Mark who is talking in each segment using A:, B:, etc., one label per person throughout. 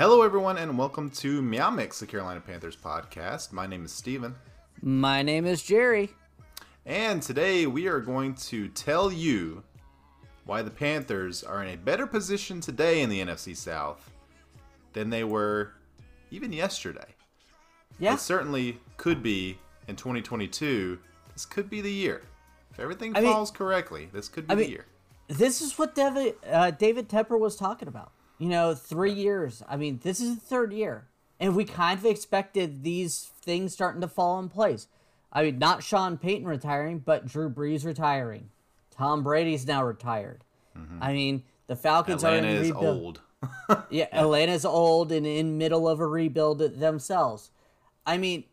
A: Hello, everyone, and welcome to Meow Mix, the Carolina Panthers podcast. My name is Steven.
B: My name is Jerry.
A: And today we are going to tell you why the Panthers are in a better position today in the NFC South than they were even yesterday.
B: Yeah.
A: It certainly could be in 2022. This could be the year. If everything
B: I mean-
A: falls correctly, this could be
B: I
A: the
B: mean-
A: year.
B: This is what David, uh, David Tepper was talking about. You know, three years. I mean, this is the third year. And we kind of expected these things starting to fall in place. I mean, not Sean Payton retiring, but Drew Brees retiring. Tom Brady's now retired. Mm-hmm. I mean, the Falcons
A: Atlanta
B: are in
A: is
B: rebuild.
A: old.
B: Yeah, Atlanta's old and in middle of a rebuild themselves. I mean,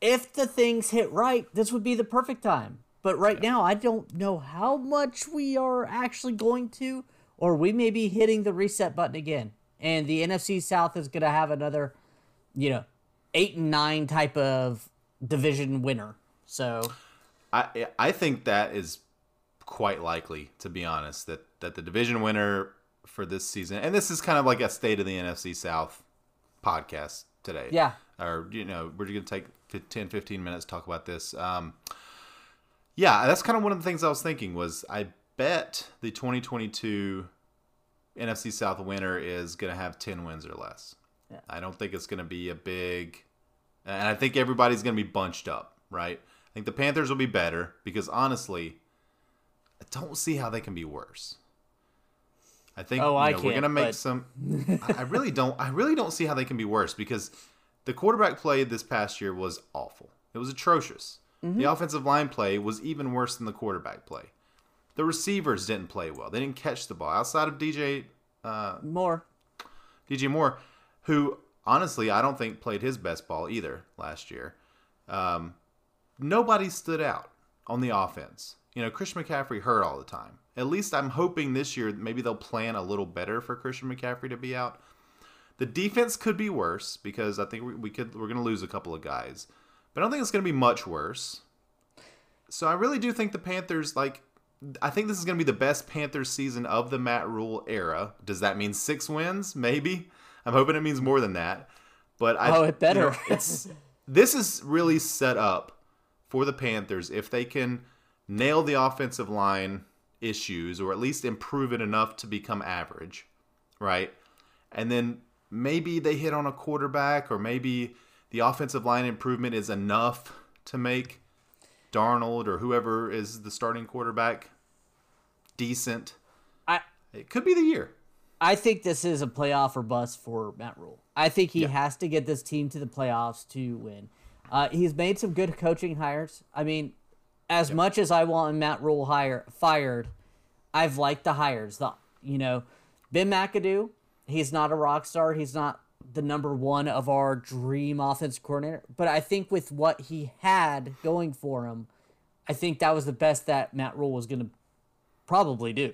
B: if the things hit right, this would be the perfect time. But right now, I don't know how much we are actually going to, or we may be hitting the reset button again. And the NFC South is going to have another, you know, eight and nine type of division winner. So,
A: I I think that is quite likely, to be honest, that that the division winner for this season, and this is kind of like a state of the NFC South podcast today.
B: Yeah.
A: Or you know, we're going to take fif- 10, 15 minutes to talk about this. Um, yeah, that's kind of one of the things I was thinking was I bet the 2022 NFC South winner is going to have 10 wins or less.
B: Yeah.
A: I don't think it's going to be a big, and I think everybody's going to be bunched up, right? I think the Panthers will be better because honestly, I don't see how they can be worse. I think
B: Oh, I
A: know, we're gonna make
B: but-
A: some. I I really don't. I really don't see how they can be worse because the quarterback play this past year was awful. It was atrocious.
B: Mm-hmm.
A: The offensive line play was even worse than the quarterback play. The receivers didn't play well. They didn't catch the ball outside of DJ
B: Moore.
A: DJ Moore, who honestly I don't think played his best ball either last year. Um, nobody stood out on the offense. You know, Christian McCaffrey hurt all the time. At least I'm hoping this year maybe they'll plan a little better for Christian McCaffrey to be out. The defense could be worse because I think we, we could we're going to lose a couple of guys, but I don't think it's going to be much worse. So I really do think the Panthers like. I think this is going to be the best Panthers season of the Matt Rhule era. Does that mean six wins? Maybe. I'm hoping it means more than that. But I,
B: Oh, it better.
A: you know, it's this is really set up for the Panthers if they can nail the offensive line issues or at least improve it enough to become average, right? And then maybe they hit on a quarterback or maybe the offensive line improvement is enough to make Darnold or whoever is the starting quarterback decent.
B: I,
A: It could be the year.
B: I think this is a playoff or bust for Matt Rhule. I think he has to get this team to the playoffs to win. Uh, he's made some good coaching hires. I mean, as much as I want Matt Rhule hire fired, I've liked the hires. The you know, Ben McAdoo. He's not a rock star. He's not the number one of our dream offense coordinator. But I think with what he had going for him, I think that was the best that Matt Rhule was going to probably do.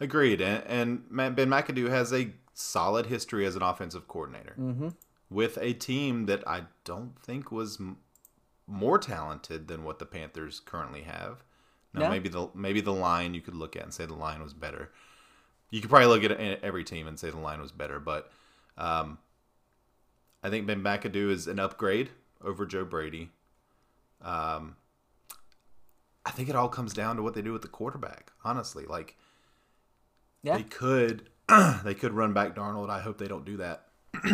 A: Agreed. And, and Ben McAdoo has a solid history as an offensive coordinator
B: Mm-hmm.
A: with a team that I don't think was m- more talented than what the Panthers currently have. Now, maybe the maybe the line you could look at and say the line was better. You could probably look at every team and say the line was better, but um, I think Ben McAdoo is an upgrade over Joe Brady. Um, I think it all comes down to what they do with the quarterback. Honestly, like
B: Yeah.
A: they could they could run back Darnold. I hope they don't do that.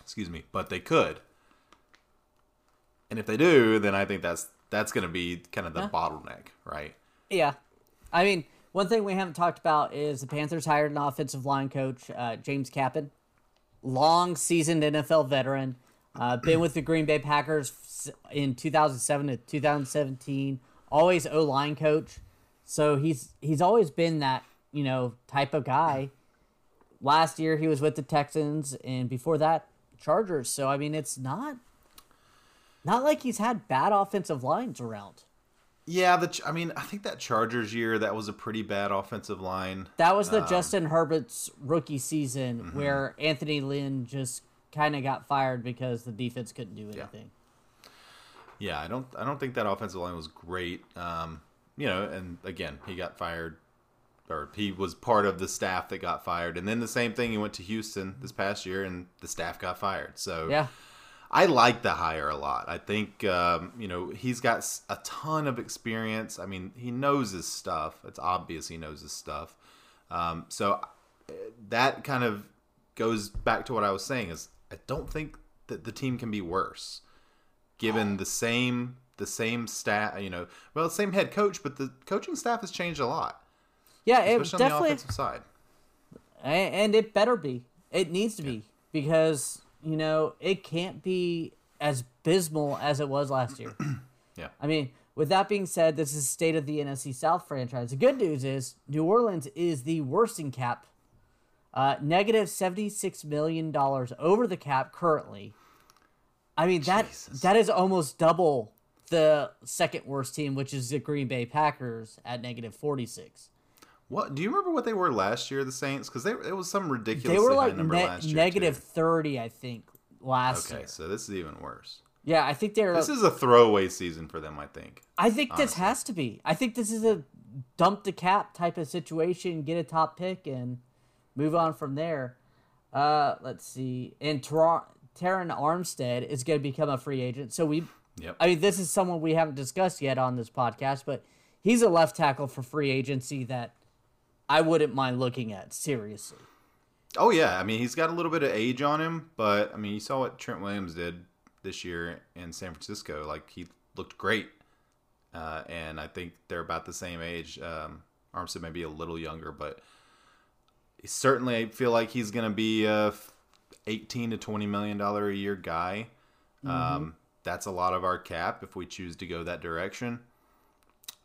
A: Excuse me, but they could. And if they do, then I think that's that's going to be kind of the
B: Yeah.
A: bottleneck, right?
B: Yeah. I mean, one thing we haven't talked about is the Panthers hired an offensive line coach, uh, James Campen. Long seasoned NFL veteran. Uh, been with the Green Bay Packers in 2007 to 2017. Always O line coach. So he's he's always been that, you know, type of guy. Last year he was with the Texans and before that Chargers. So I mean it's not not like he's had bad offensive lines around.
A: Yeah, the Ch- I mean, I think that Chargers year that was a pretty bad offensive line.
B: That was the
A: Um,
B: Justin Herbert's rookie season
A: mm-hmm.
B: where Anthony Lynn just kind of got fired because the defense couldn't do anything.
A: Yeah, I don't I don't think that offensive line was great. Um, you know, and again, he got fired or he was part of the staff that got fired. And then the same thing, he went to Houston this past year, and the staff got fired. So
B: Yeah.
A: I like the hire a lot. I think um, you know he's got a ton of experience. I mean, he knows his stuff. It's obvious he knows his stuff. Um, so uh, that kind of goes back to what I was saying. Is I don't think that the team can be worse, given the same the same stat. You know, well, same head coach, but the coaching staff has changed a lot,
B: Yeah, it
A: especially on the offensive side.
B: And it better be. It needs to be because you know it can't be as abysmal as it was last year.
A: Yeah.
B: I mean, with that being said, this is state of the NFC South franchise. The good news is New Orleans is the worst in cap, uh, negative seventy six million dollars over the cap currently. I mean that
A: Jesus.
B: that is almost double the second worst team, which is the Green Bay Packers at negative forty six.
A: What do you remember what they were last year? The Saints because they it was some ridiculous
B: They were like
A: number
B: ne-
A: last year.
B: negative thirty, I think, last
A: Okay,
B: year.
A: so this is even worse.
B: Yeah, I think they're.
A: This is a throwaway season for them, I think.
B: I think this has to be. I think this is a dump the cap type of situation. Get a top pick and move on from there. Uh, let's see. And Ter- Taron Armstead is going to become a free agent. So we,
A: Yep.
B: I mean, this is someone we haven't discussed yet on this podcast, but he's a left tackle for free agency that I wouldn't mind looking at seriously.
A: oh yeah, I mean he's got a little bit of age on him, but I mean you saw what Trent Williams did this year in San Francisco. Like he looked great, uh, and I think they're about the same age. Um, Armstead may be a little younger, but certainly I feel like he's going to be a eighteen to twenty million dollar a year guy. Um, that's a lot of our cap if we choose to go that direction.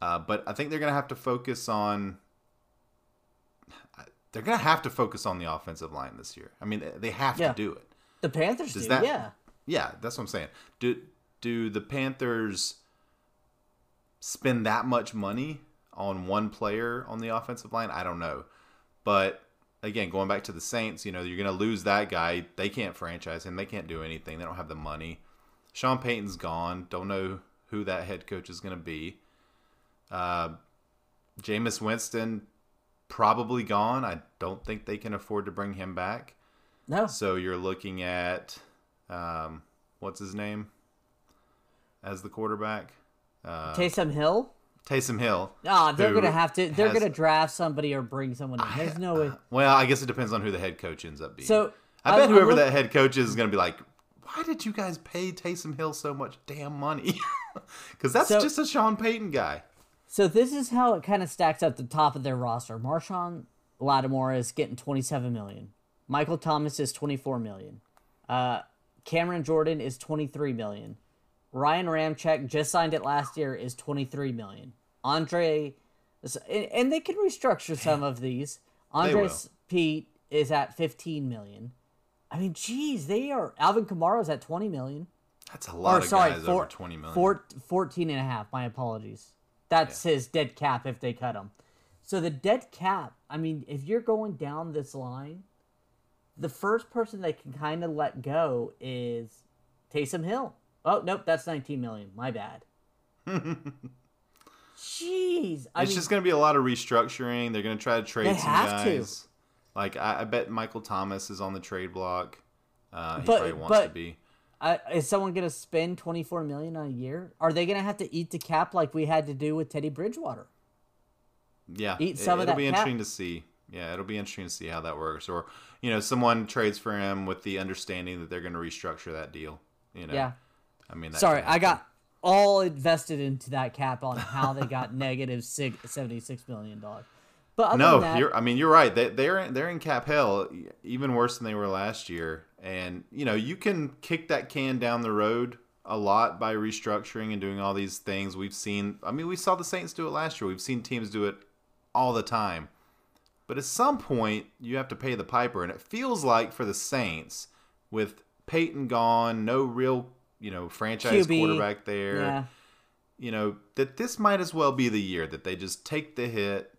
A: Uh, but I think they're going to have to focus on. They're going to have to focus on the offensive line this year. I mean, they- have
B: Yeah.
A: to do it.
B: The Panthers
A: Does
B: do,
A: that-
B: yeah.
A: Yeah, that's what I'm saying. Do do the Panthers spend that much money on one player on the offensive line? I don't know. But again, going back to the Saints, you know, you're going to lose that guy. They can't franchise him. They can't do anything. They don't have the money. Sean Payton's gone. Don't know who that head coach is going to be. Uh, Jameis Winston probably gone. I don't think they can afford to bring him back.
B: No.
A: So you're looking at um, what's his name as the quarterback? Uh,
B: Taysom Hill?
A: Taysom Hill.
B: Ah, they're gonna have to. They're
A: has-
B: gonna draft somebody or bring someone in. There's no way.
A: Well, I guess it depends on who the head coach ends up being.
B: So
A: I bet
B: I'm
A: whoever
B: look-
A: that head coach is is going to be like, why did you guys pay Taysom Hill so much damn money? Because that's
B: So-
A: just a Sean Payton guy.
B: So this is how it kind of stacks up the top of their roster. Marshon Lattimore is getting 27 million. Michael Thomas is 24 million. Uh, Cameron Jordan is 23 million. Ryan Ramczyk just signed it last year is 23 million. Andre, and, they can restructure some of these. Andrus Peat is at 15 million. I mean, geez, they are. Alvin Kamara's at 20 million.
A: That's a lot
B: Or
A: of
B: sorry,
A: guys
B: four,
A: over 20 million.
B: four- 14 and a half. My apologies. That's his dead cap if they cut him. So the dead cap, I mean, if you're going down this line, the first person they can kind of let go is Taysom Hill. Oh, nope, that's 19 million. My bad. Jeez. I
A: it's
B: mean,
A: just going to be a lot of restructuring. They're going to try to trade
B: They
A: some
B: have to.
A: guys. Like I, I bet Michael Thomas is on the trade block. Uh, he
B: But-
A: probably wants
B: but-
A: to be.
B: Uh, is someone going to spend 24 million a year? Are they going to have to eat the cap like we had to do with Teddy Bridgewater?
A: Yeah,
B: eat
A: it-
B: some of
A: it'll
B: that
A: be
B: cap.
A: interesting to see. Yeah, it'll be interesting to see how that works. Or you know, someone trades for him with the understanding that they're going to restructure that deal. You know,
B: Yeah.
A: I mean, that
B: Sorry, I got all invested into that cap on how they got negative six, 76 million dollars. But
A: No,
B: that,
A: you're. I mean, you're right. They, they're they're in cap hell, even worse than they were last year. And you know, you can kick that can down the road a lot by restructuring and doing all these things. We've seen. I mean, we saw the Saints do it last year. We've seen teams do it all the time. But at some point, you have to pay the piper, and it feels like for the Saints, with Payton gone, no real you know franchise
B: QB,
A: quarterback there
B: yeah,
A: you know that this might as well be the year that they just take the hit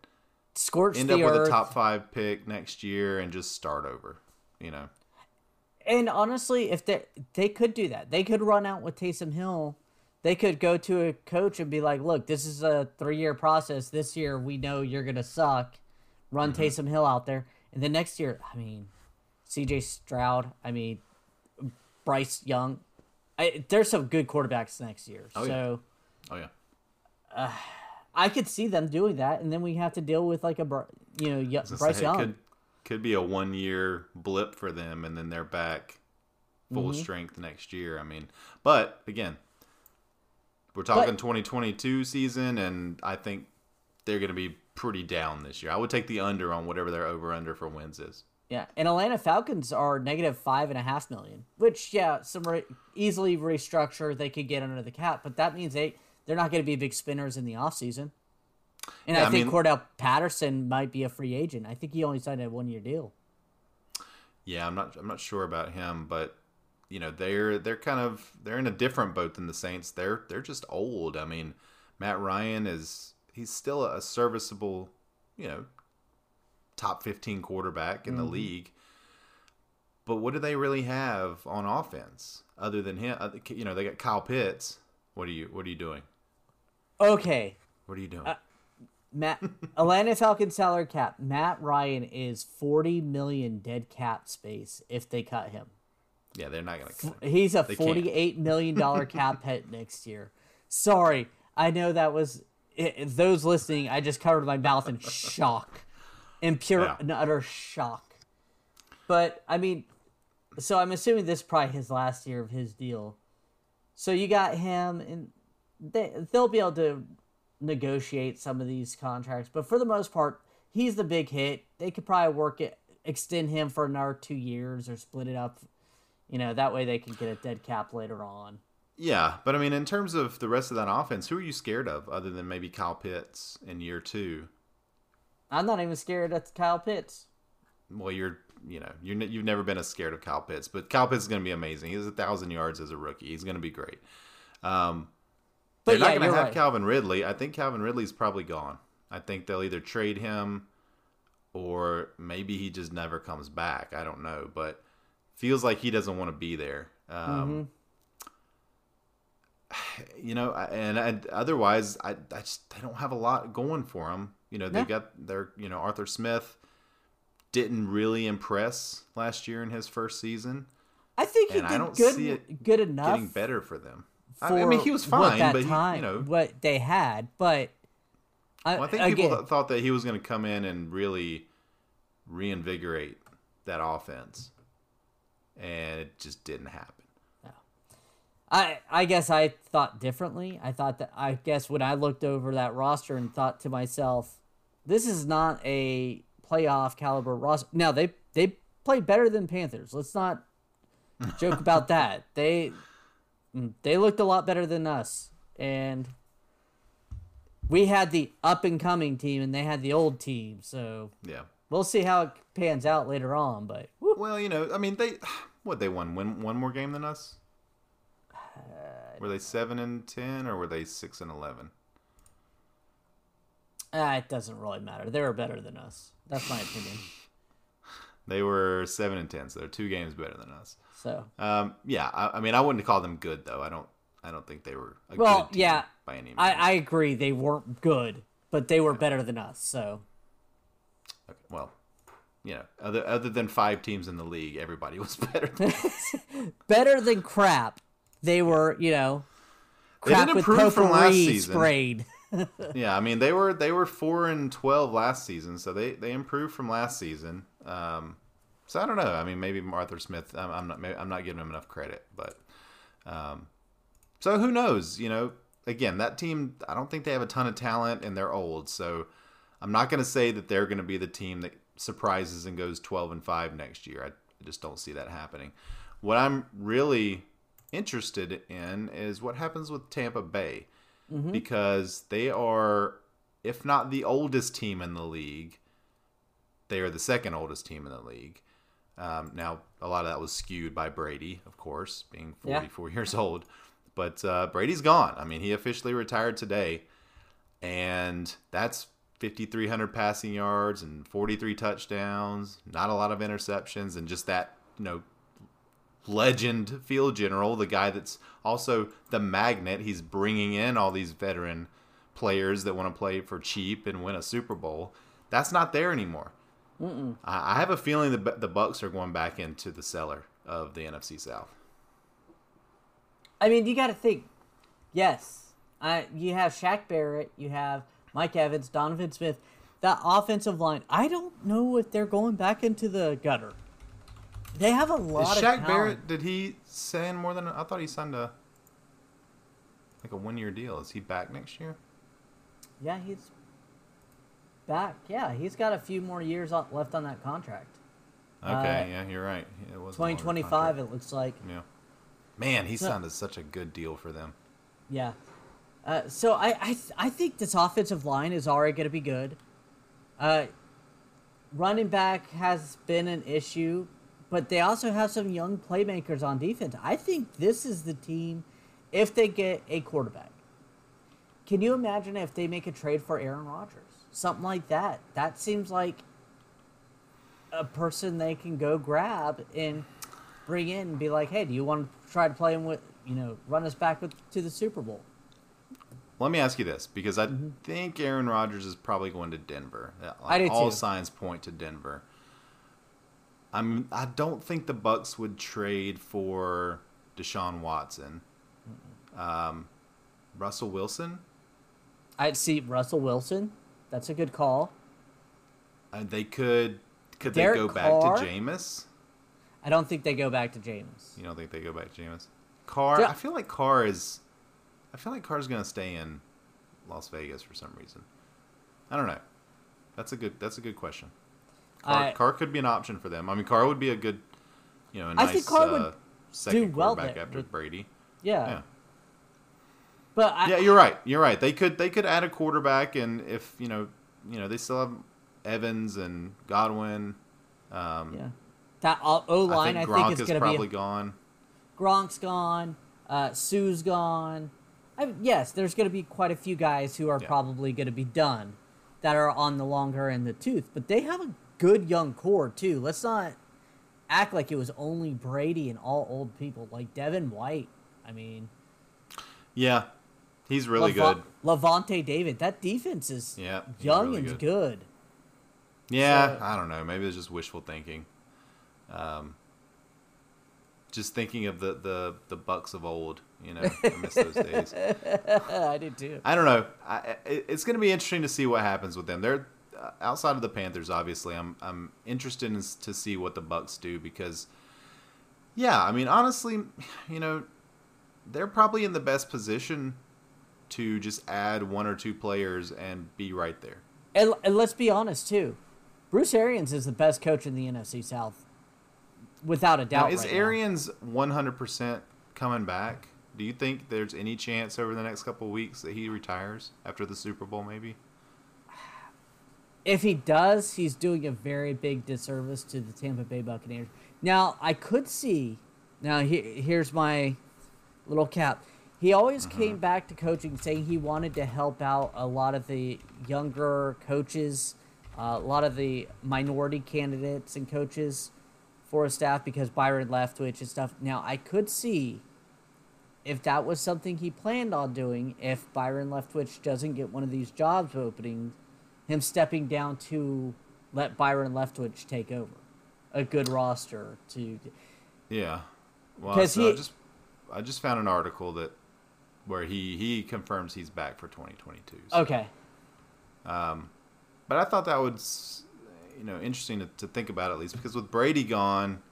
B: scorch
A: end
B: the
A: up with
B: earth.
A: a top five pick next year and just start over. You know,
B: And honestly, if they they could do that, they could run out with Taysom Hill. They could go to a coach and be like, "Look, this is a three year process. This year, we know you're gonna suck. run mm-hmm. Taysom Hill out there, and then next year, I mean, C.J. Stroud, I mean, Bryce Young, I, there's some good quarterbacks next year.
A: Oh, yeah.
B: so
A: Oh yeah.
B: I could see them doing that, and then we have to deal with like a Br- you know Bryce
A: it
B: Young.
A: could could be a one year blip for them, and then they're back full
B: Mm-hmm.
A: strength next year. I mean, but again, we're talking
B: But-
A: 2022 season, and I think they're going to be pretty down this year. I would take the under on whatever their over under for wins is.
B: Yeah, and Atlanta Falcons are negative five and a half million, which yeah, some re- easily restructure they could get under the cap, but that means they they're not going to be big spinners in the offseason. And
A: Yeah,
B: I
A: I
B: think Cordell Patterson might be a free agent. I think he only signed a one year deal.
A: Yeah, I'm not I'm not sure about him, but you know they're they're kind of they're in a different boat than the Saints. They're they're just old. I mean, Matt Ryan is he's still a serviceable, you know, top 15 quarterback in the league. But what do they really have on offense other than him? Uh, You know, they got Kyle Pitts. What are you what are you doing?
B: Okay,
A: What are you doing?
B: Uh, Matt Atlanta Falcons salary cap. Matt Ryan is forty million dead cap space if they cut him.
A: yeah, they're not going to cut him.
B: He's a
A: They
B: forty-eight million dollar cap hit next year. Sorry, I know that was i those listening. I just covered my mouth in shock, in pure
A: Yeah.
B: and utter shock. But I mean, so I'm assuming this is probably his last year of his deal. So you got him, and they they'll be able to negotiate some of these contracts. But for the most part, he's the big hit. They could probably work it, extend him for another two years, or split it up. You know, that way they can get a dead cap later on.
A: Yeah, but I mean, in terms of the rest of that offense, who are you scared of other than maybe Kyle Pitts in year two?
B: I'm not even scared of Kyle Pitts.
A: Well, you're, you know, you're, ne- you've never been as scared of Kyle Pitts, but Kyle Pitts is going to be amazing. He's a thousand yards as a rookie. He's going to be great. Um,
B: But
A: they're
B: yeah,
A: not going to have
B: right.
A: Calvin Ridley. I think Calvin Ridley's probably gone. I think they'll either trade him or maybe he just never comes back. I don't know, but feels like he doesn't want to be there. Um, You know, I- and otherwise, I, I just they don't have a lot going for them. You know, they
B: No.
A: got their you know Arthur Smith didn't really impress last year in his first season.
B: I think he
A: And I
B: did
A: don't
B: good,
A: see it
B: good enough.
A: Getting better for them. I-
B: For
A: I mean, he was
B: what
A: fine,
B: that
A: but he,
B: time,
A: you know,
B: what they had, but I,
A: Well, I think
B: again,
A: people thought that he was going to come in and really reinvigorate that offense, and it just didn't happen.
B: I I guess I thought differently. I thought that I guess when I looked over that roster and thought to myself, this is not a playoff caliber roster. Now they they played better than Panthers. Let's not joke about that. They they looked a lot better than us, and we had the up and coming team, and they had the old team. So
A: Yeah.
B: we'll see how it pans out later on. But whew,
A: Well, you know, I mean, they what they won win one more game than us. Were they seven and ten, or were they six and eleven?
B: ah, it doesn't really matter. They were better than us. That's my opinion.
A: They were seven and ten, so they're two games better than us.
B: So
A: Um, yeah, I, I mean, I wouldn't call them good though. I don't, I don't think they were
B: Well, yeah,
A: by any means.
B: I, I agree they weren't good, but they were better than us. So
A: Okay, well, you know, other other than five teams in the league, everybody was better. Than
B: better than crap. They were, you know,
A: They did
B: with
A: from last season.
B: sprayed.
A: yeah, I mean they were they were four and twelve last season, so they they improved from last season. Um, so I don't know. I mean, maybe Arthur Smith. I'm, I'm not. Maybe, I'm not giving him enough credit, but um, so who knows? You know, again, that team. I don't think they have a ton of talent, and they're old. So I'm not going to say that they're going to be the team that surprises and goes 12 and five next year. I, I just don't see that happening. What I'm really interested in is what happens with Tampa Bay because they are, if not the oldest team in the league, they are the second oldest team in the league. Um, now, a lot of that was skewed by Brady, of course, being
B: Yeah.
A: 44 years old. But uh, Brady's gone. I mean, he officially retired today, and that's 5,300 passing yards and 43 touchdowns. Not a lot of interceptions, and just that, you know, legend field general, the guy that's also the magnet. He's bringing in all these veteran players that want to play for cheap and win a Super Bowl. That's not there anymore. I, I have a feeling the the Bucks are going back into the cellar of the NFC South.
B: I mean, you got to think. Yes, I you have Shaq Barrett, you have Mike Evans, Donovan Smith. That offensive line, I don't know if they're going back into the gutter. They have a
A: Is
B: lot of
A: Shaq
B: talent.
A: Barrett? Did he sign more than? I thought he signed a like a one year deal. Is he back next year?
B: Yeah, he's back. Yeah, he's got a few more years left on that contract.
A: Okay,
B: Uh,
A: yeah, you're right. It was a
B: Twenty
A: longer
B: twenty five.
A: contract.
B: It looks like.
A: Yeah. Man, he
B: So-
A: sounded such a good deal for them.
B: Yeah. Uh, so I I, th- I think this offensive line is already going to be good. Uh, running back has been an issue, but they also have some young playmakers on defense. I think this is the team if they get a quarterback. Can you imagine if they make a trade for Aaron Rodgers? Something like that. That seems like a person they can go grab and bring in and be like, "Hey, do you want to try to play him with, you know, run us back with, to the Super Bowl?"
A: Let me ask you this, because I think Aaron Rodgers is probably going to Denver.
B: Mm-hmm. I do
A: All
B: too.
A: signs point to Denver. I'm. I don't think the Bucks would trade for Deshaun Watson. Um, Russell Wilson.
B: I'd see Russell Wilson. That's a good call.
A: Uh, they could. Could
B: Derek
A: they go back to Jameis?
B: I don't think they go back to Jameis.
A: You don't think they go back to Jameis? Carr.
B: Yeah.
A: I feel like Carr is. I feel like Carr's going to stay in Las Vegas for some reason. I don't know. That's a good. That's a good question. Carr,
B: I-
A: Carr could be an option for them. I mean, Carr would be a good, you know, a
B: I
A: nice
B: think Carr would
A: uh, second
B: do well
A: quarterback after
B: with-
A: Brady.
B: Yeah.
A: Yeah,
B: But I,
A: yeah, you're right. You're right. They could they could add a quarterback, and if you know, you know, they still have Evans and Godwin. Um,
B: yeah. That O
A: I
B: line,
A: think
B: I think, is
A: is
B: going to
A: probably
B: be
A: gone.
B: Gronk's gone. Uh, Suh's gone. I, yes, there's going to be quite a few guys who are
A: Yeah.
B: probably going to be done that are on the longer end of the tooth. But they have a good young core too. Let's not act like it was only Brady and all old people like Devin White. I mean,
A: Yeah, he's really
B: Leva-
A: good.
B: Lavonte David. That defense is
A: Yeah,
B: young
A: really
B: and
A: good.
B: good.
A: Yeah,
B: So-
A: I don't know. Maybe it's just wishful thinking. Um, just thinking of the, the, the Bucks of old. You know, I miss those days.
B: I did too.
A: I don't know. I, it, it's going to be interesting to see what happens with them. They're uh, outside of the Panthers. Obviously, I'm I'm interested in, to see what the Bucks do because, yeah, I mean, honestly, you know, they're probably in the best position to just add one or two players and be right there.
B: And, and let's be honest too, Bruce Arians is the best coach in the NFC South, without a
A: Now,
B: doubt.
A: is
B: right.
A: Arians 100% coming back? Do you think there's any chance over the next couple weeks that he retires after the Super Bowl, maybe?
B: If he does, he's doing a very big disservice to the Tampa Bay Buccaneers. Now, I could see. Now, he, here's my little cap. He always
A: Mm-hmm.
B: came back to coaching saying he wanted to help out a lot of the younger coaches, uh, a lot of the minority candidates and coaches for his staff because Byron Leftwich and stuff. Now, I could see if that was something he planned on doing, if Byron Leftwich doesn't get one of these jobs openings, him stepping down to let Byron Leftwich take over a good roster to
A: Yeah. Well, so I
B: he-
A: just I just found an article that where he he confirms he's back for 2022. So-
B: okay
A: But I thought that was you know interesting to, to think about at least because with Brady gone,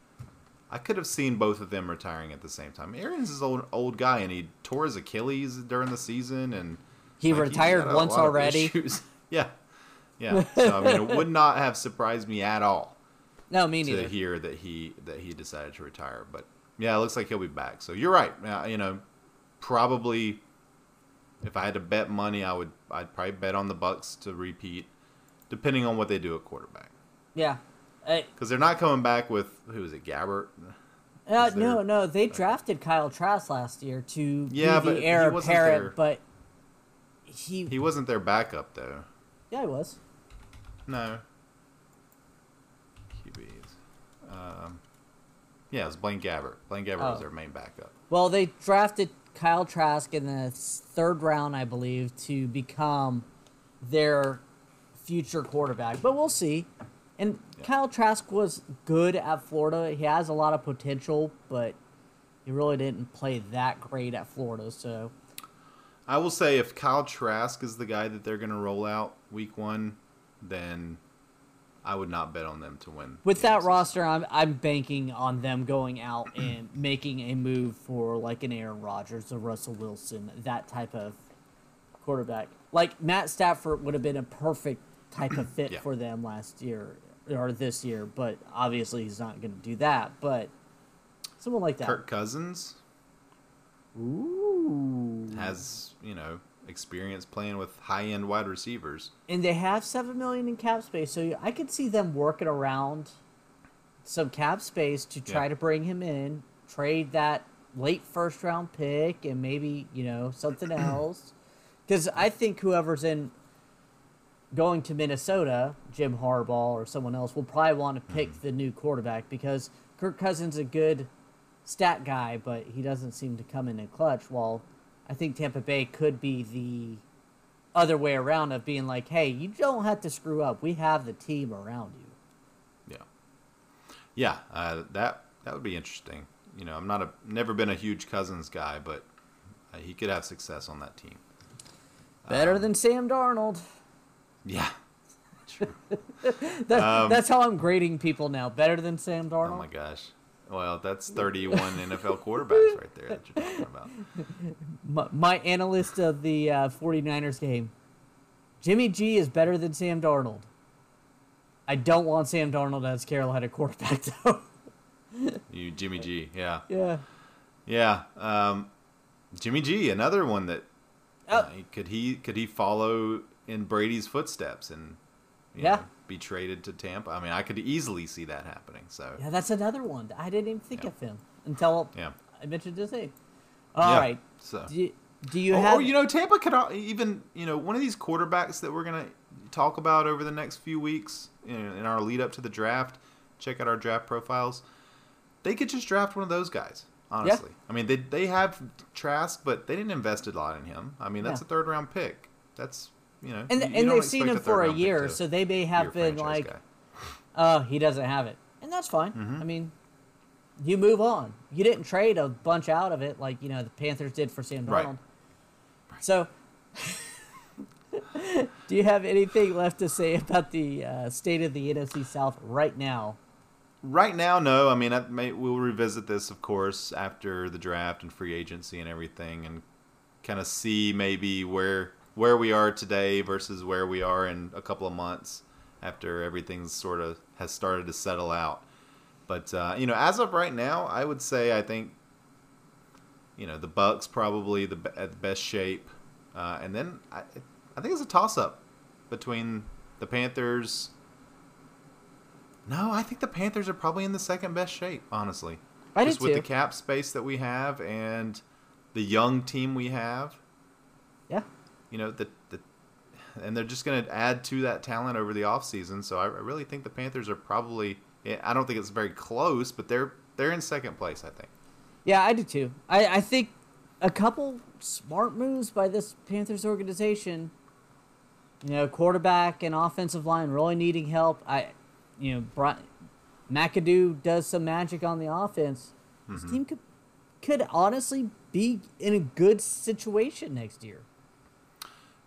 A: I could have seen both of them retiring at the same time. Arians is old old guy and he tore his Achilles during the season and
B: He
A: like,
B: retired once already.
A: yeah, yeah. So I mean, it would not have surprised me at all
B: no me neither.
A: to hear that he that he decided to retire. But yeah, it looks like he'll be back. So you're right. Uh, you know, probably if I had to bet money, I would I'd probably bet on the Bucks to repeat, depending on what they do at quarterback.
B: yeah
A: Because they're not coming back with who is it, Gabbert?
B: uh, no no they drafted Kyle Trask last year to
A: Yeah,
B: be the
A: he
B: heir
A: wasn't
B: apparent but he,
A: He wasn't their backup though.
B: yeah he was
A: No. QBs. Um, yeah, it was Blaine Gabbert. Blaine Gabbert was
B: Oh.
A: their main backup.
B: well they drafted Kyle Trask in the third round I believe to become their future quarterback, but we'll see. And Kyle Trask was good at Florida. He has a lot of potential, but he really didn't play that great at Florida. So
A: I will say if Kyle Trask is the guy that they're going to roll out week one, then I would not bet on them to win.
B: with that roster, I'm I'm banking on them going out and making a move for like an Aaron Rodgers, a Russell Wilson, that type of quarterback. Like Matt Stafford would have been a perfect type of fit
A: Yeah.
B: for them last year or this year, but obviously he's not going to do that. But someone like that.
A: Kirk Cousins
B: Ooh.
A: has, you know, experience playing with high-end wide receivers.
B: and they have seven million in cap space, so I could see them working around some cap space to try
A: Yeah.
B: to bring him in, trade that late first round pick, and maybe you know something else. Because I think whoever's in going to Minnesota, Jim Harbaugh or someone else, will probably want to pick mm-hmm. the new quarterback because Kirk Cousins is a good stat guy, but he doesn't seem to come in in clutch. While I think Tampa Bay could be the other way around of being like, hey, you don't have to screw up. We have the team around you.
A: Yeah, yeah, uh, that that would be interesting. You know, I'm not a never been a huge Cousins guy, but uh, he could have success on that team.
B: Better
A: Um,
B: than Sam Darnold.
A: Yeah. True.
B: That,
A: um,
B: that's how I'm grading people now. Better than Sam Darnold.
A: Oh my gosh. Well, that's 31 NFL quarterbacks right there that you're talking about.
B: my, my analyst of the uh, 49ers game. Jimmy G is better than Sam Darnold. I don't want Sam Darnold as Carolina quarterback though.
A: You, Jimmy G. Yeah.
B: yeah.
A: Yeah. Um, Jimmy G. Another one that
B: Oh.
A: uh, could he could he follow in Brady's footsteps and
B: Yeah.
A: know, be traded to Tampa? I mean, I could easily see that happening. So
B: Yeah, that's another one. I didn't even think
A: Yeah.
B: of him until
A: yeah.
B: I mentioned his name. All
A: yeah.
B: right.
A: So
B: Do you, do you
A: or,
B: have
A: or, you know, Tampa could even you know one of these quarterbacks that we're gonna talk about over the next few weeks know, in our lead up to the draft. Check out our draft profiles. They could just draft one of those guys. Honestly, I mean they they have Trask, but they didn't invest a lot in him. I mean that's
B: Yeah.
A: a third round pick. That's you know,
B: and
A: you- you
B: and they've seen him for a year, so they may have been like,
A: guy.
B: oh, he doesn't have it, and that's fine.
A: Mhm.
B: I mean, you move on. You didn't trade a bunch out of it like you know the Panthers did for Sam
A: Right.
B: Darnold. So, do you have anything left to say about the uh, state of the NFC South right now?
A: Right now, no. I mean, I may, we'll revisit this, of course, after the draft and free agency and everything, and kind of see maybe where where we are today versus where we are in a couple of months after everything's sort of has started to settle out. But uh, you know, as of right now, I would say I think you know the Bucks probably the at the best shape, uh, and then I, I think it's a toss up between the Panthers. No, I think the Panthers are probably in the second best shape, honestly.
B: I do
A: Just with
B: too.
A: the cap space that we have and the young team we have. You know, the, the and they're just going to add to that talent over the offseason. So I, I really think the Panthers are probably I don't think it's very close, but they're they're in second place, I think.
B: Yeah, I do too. I, I think a couple smart moves by this Panthers organization. You know, quarterback and offensive line really needing help. I, you know, Bri- McAdoo does some magic on the offense. This mm-hmm. team could could honestly be in a good situation next year.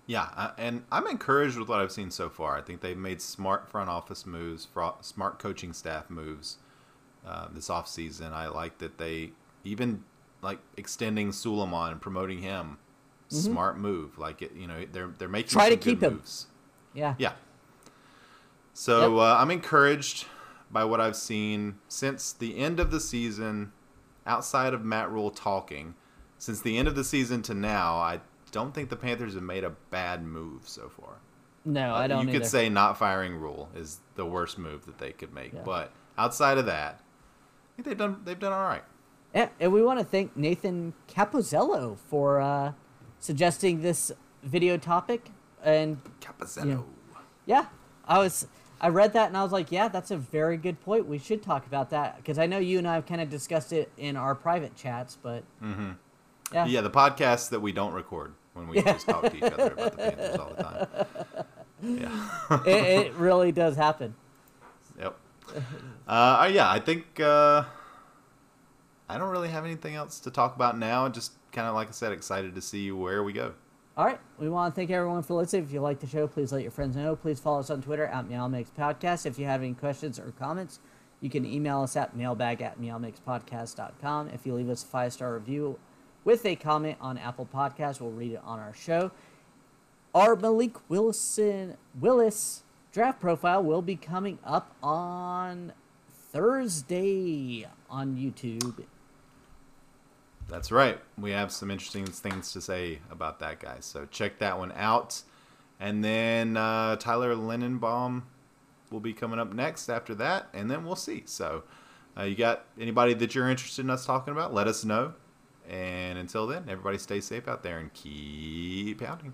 A: Yeah, uh, and I'm encouraged with what I've seen so far. I think they've made smart front office moves, smart coaching staff moves uh, this offseason. I like that they even like extending Suleiman and promoting him. Smart move. Like it, you know, they're they're making
B: Mm-hmm. Try to keep him.
A: moves.
B: Yeah.
A: Yeah. So
B: Yep.
A: uh, I'm encouraged by what I've seen since the end of the season. Outside of Matt Rhule talking, since the end of the season to now, I don't think the Panthers have made a bad move so far.
B: No, I don't
A: You could
B: either.
A: say not firing Rhule is the worst move that they could make,
B: Yeah.
A: but outside of that, I think they've done they've done all right.
B: Yeah, and we want to thank Nathan Capozello for uh, suggesting this video topic. And
A: Capozello.
B: yeah, I was I read that and I was like, yeah, that's a very good point. We should talk about that because I know you and I have kind of discussed it in our private chats, but
A: Mm-hmm.
B: yeah,
A: Yeah, the podcasts that we don't record when we just talk to each other about the Panthers all the time. Yeah.
B: it, it really does happen.
A: Yep. Uh, yeah, I think uh, I don't really have anything else to talk about now. Just kind of like I said, excited to see where we go.
B: All right. We want to thank everyone for listening. If you like the show, please let your friends know. Please follow us on Twitter at Meowmix Podcast. If you have any questions or comments, you can email us at mailbag at meowmixpodcast.com. If you leave us a five star review with a comment on Apple Podcasts, we'll read it on our show. Our Malik Wilson Willis draft profile will be coming up on Thursday on YouTube.
A: That's right. We have some interesting things to say about that guy. So check that one out. And then uh, Tyler Linderbaum will be coming up next after that, and then we'll see. So, uh, you got anybody that you're interested in us talking about? Let us know. And until then, everybody stay safe out there and keep pounding.